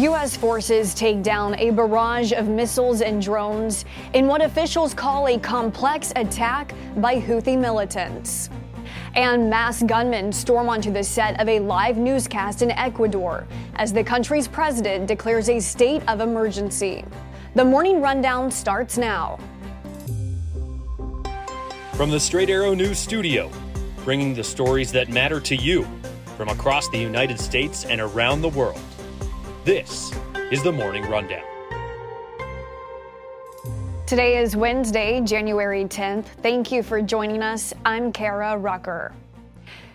U.S. forces take down a barrage of missiles and drones in what officials call a complex attack by Houthi militants. And mass gunmen storm onto the set of a live newscast in Ecuador as the country's president declares a state of emergency. The morning rundown starts now. From the Straight Arrow News Studio, bringing the stories that matter to you from across the United States and around the world. This is the Morning Rundown. Today is Wednesday, January 10th. Thank you for joining us. I'm Karah Rucker.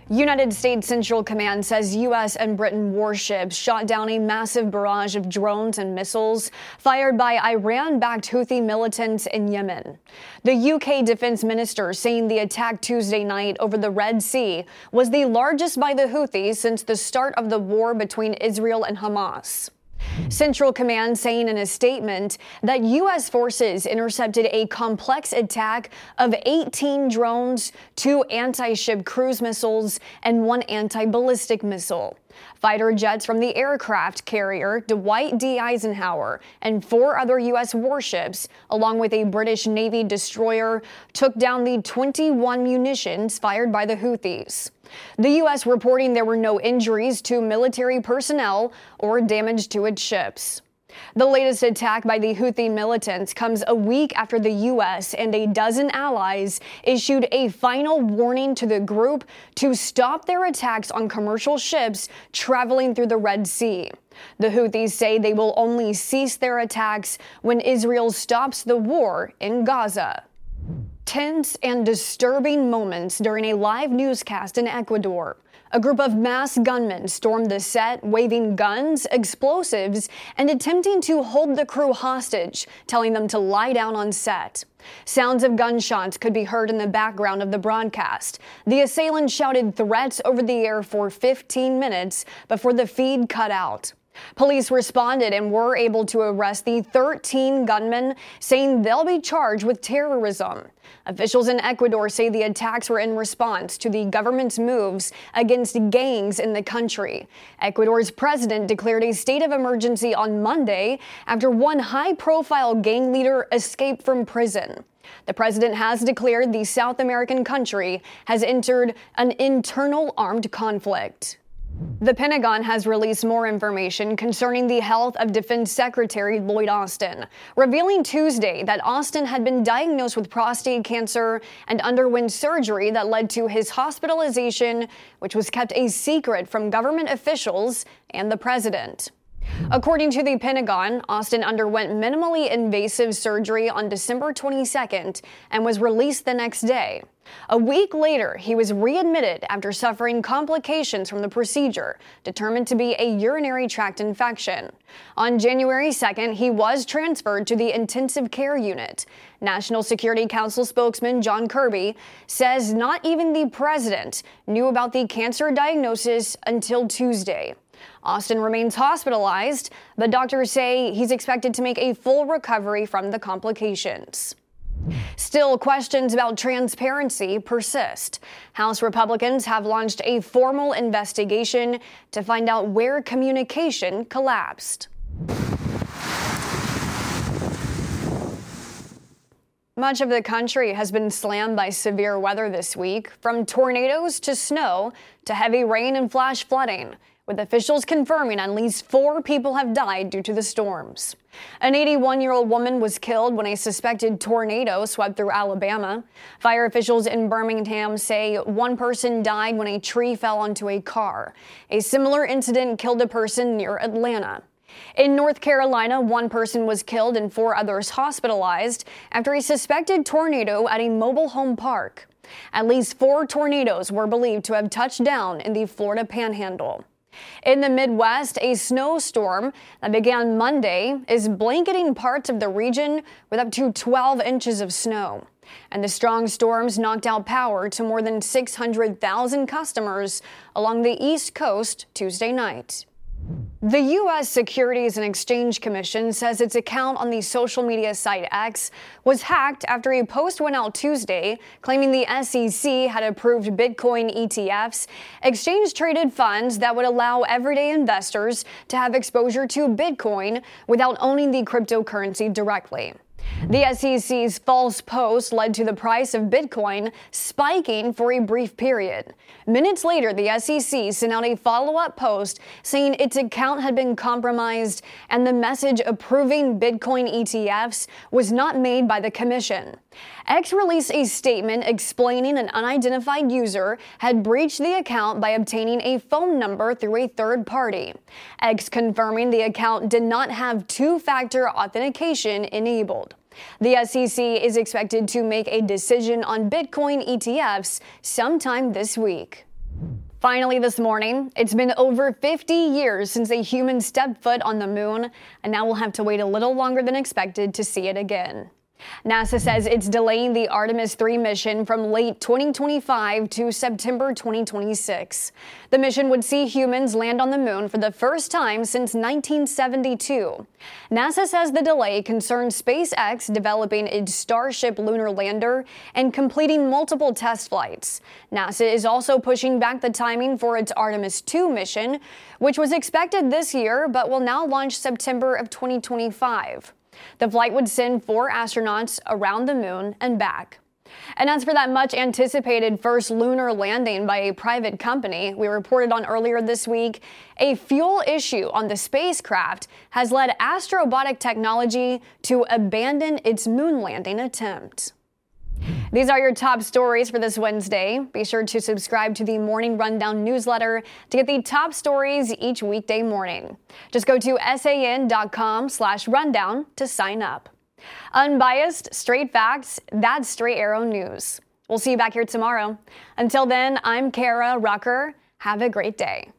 United States Central Command says U.S. and Britain warships shot down a massive barrage of drones and missiles fired by Iran backed Houthi militants in Yemen. The UK defense minister saying the attack Tuesday night over the Red Sea was the largest by the Houthis since the start of the war between Israel and Hamas. Central Command saying in a statement that U.S. forces intercepted a complex attack of 18 drones, two anti ship cruise missiles, and one anti ballistic missile. Fighter jets from the aircraft carrier Dwight D. Eisenhower and four other U.S. warships, along with a British Navy destroyer, took down the 21 munitions fired by the Houthis. The U.S. reporting there were no injuries to military personnel or damage to its ships. The latest attack by the Houthi militants comes a week after the U.S. and a dozen allies issued a final warning to the group to stop their attacks on commercial ships traveling through the Red Sea. The Houthis say they will only cease their attacks when Israel stops the war in Gaza. Tense and disturbing moments during a live newscast in Ecuador. A group of masked gunmen stormed the set, waving guns, explosives, and attempting to hold the crew hostage, telling them to lie down on set. Sounds of gunshots could be heard in the background of the broadcast. The assailants shouted threats over the air for 15 minutes before the feed cut out. Police responded and were able to arrest the 13 gunmen, saying they'll be charged with terrorism. Officials in Ecuador say the attacks were in response to the government's moves against gangs in the country. Ecuador's president declared a state of emergency on Monday after one high profile gang leader escaped from prison. The president has declared the South American country has entered an internal armed conflict. The Pentagon has released more information concerning the health of Defense Secretary Lloyd Austin, revealing Tuesday that Austin had been diagnosed with prostate cancer and underwent surgery that led to his hospitalization, which was kept a secret from government officials and the president. According to the Pentagon, Austin underwent minimally invasive surgery on December 22nd and was released the next day. A week later, he was readmitted after suffering complications from the procedure, determined to be a urinary tract infection. On January 2nd, he was transferred to the intensive care unit. National Security Council spokesman John Kirby says not even the president knew about the cancer diagnosis until Tuesday. Austin remains hospitalized, but doctors say he's expected to make a full recovery from the complications. Still, questions about transparency persist. House Republicans have launched a formal investigation to find out where communication collapsed. Much of the country has been slammed by severe weather this week, from tornadoes to snow to heavy rain and flash flooding with officials confirming at least four people have died due to the storms. An 81 year old woman was killed when a suspected tornado swept through Alabama. Fire officials in Birmingham say one person died when a tree fell onto a car. A similar incident killed a person near Atlanta. In North Carolina, one person was killed and four others hospitalized after a suspected tornado at a mobile home park. At least four tornadoes were believed to have touched down in the Florida panhandle. In the Midwest, a snowstorm that began Monday is blanketing parts of the region with up to 12 inches of snow. And the strong storms knocked out power to more than 600,000 customers along the East Coast Tuesday night. The U.S. Securities and Exchange Commission says its account on the social media site X was hacked after a post went out Tuesday claiming the SEC had approved Bitcoin ETFs, exchange traded funds that would allow everyday investors to have exposure to Bitcoin without owning the cryptocurrency directly. The SEC's false post led to the price of Bitcoin spiking for a brief period. Minutes later, the SEC sent out a follow up post saying its account had been compromised and the message approving Bitcoin ETFs was not made by the Commission. X released a statement explaining an unidentified user had breached the account by obtaining a phone number through a third party. X confirming the account did not have two factor authentication enabled. The SEC is expected to make a decision on Bitcoin ETFs sometime this week. Finally, this morning, it's been over 50 years since a human stepped foot on the moon, and now we'll have to wait a little longer than expected to see it again. NASA says it's delaying the Artemis 3 mission from late 2025 to September 2026. The mission would see humans land on the moon for the first time since 1972. NASA says the delay concerns SpaceX developing its Starship lunar lander and completing multiple test flights. NASA is also pushing back the timing for its Artemis 2 mission, which was expected this year but will now launch September of 2025. The flight would send four astronauts around the moon and back. And as for that much anticipated first lunar landing by a private company we reported on earlier this week, a fuel issue on the spacecraft has led Astrobotic Technology to abandon its moon landing attempt. These are your top stories for this Wednesday. Be sure to subscribe to the Morning Rundown newsletter to get the top stories each weekday morning. Just go to san.com slash rundown to sign up. Unbiased, straight facts, that's Straight Arrow News. We'll see you back here tomorrow. Until then, I'm Karah Rucker. Have a great day.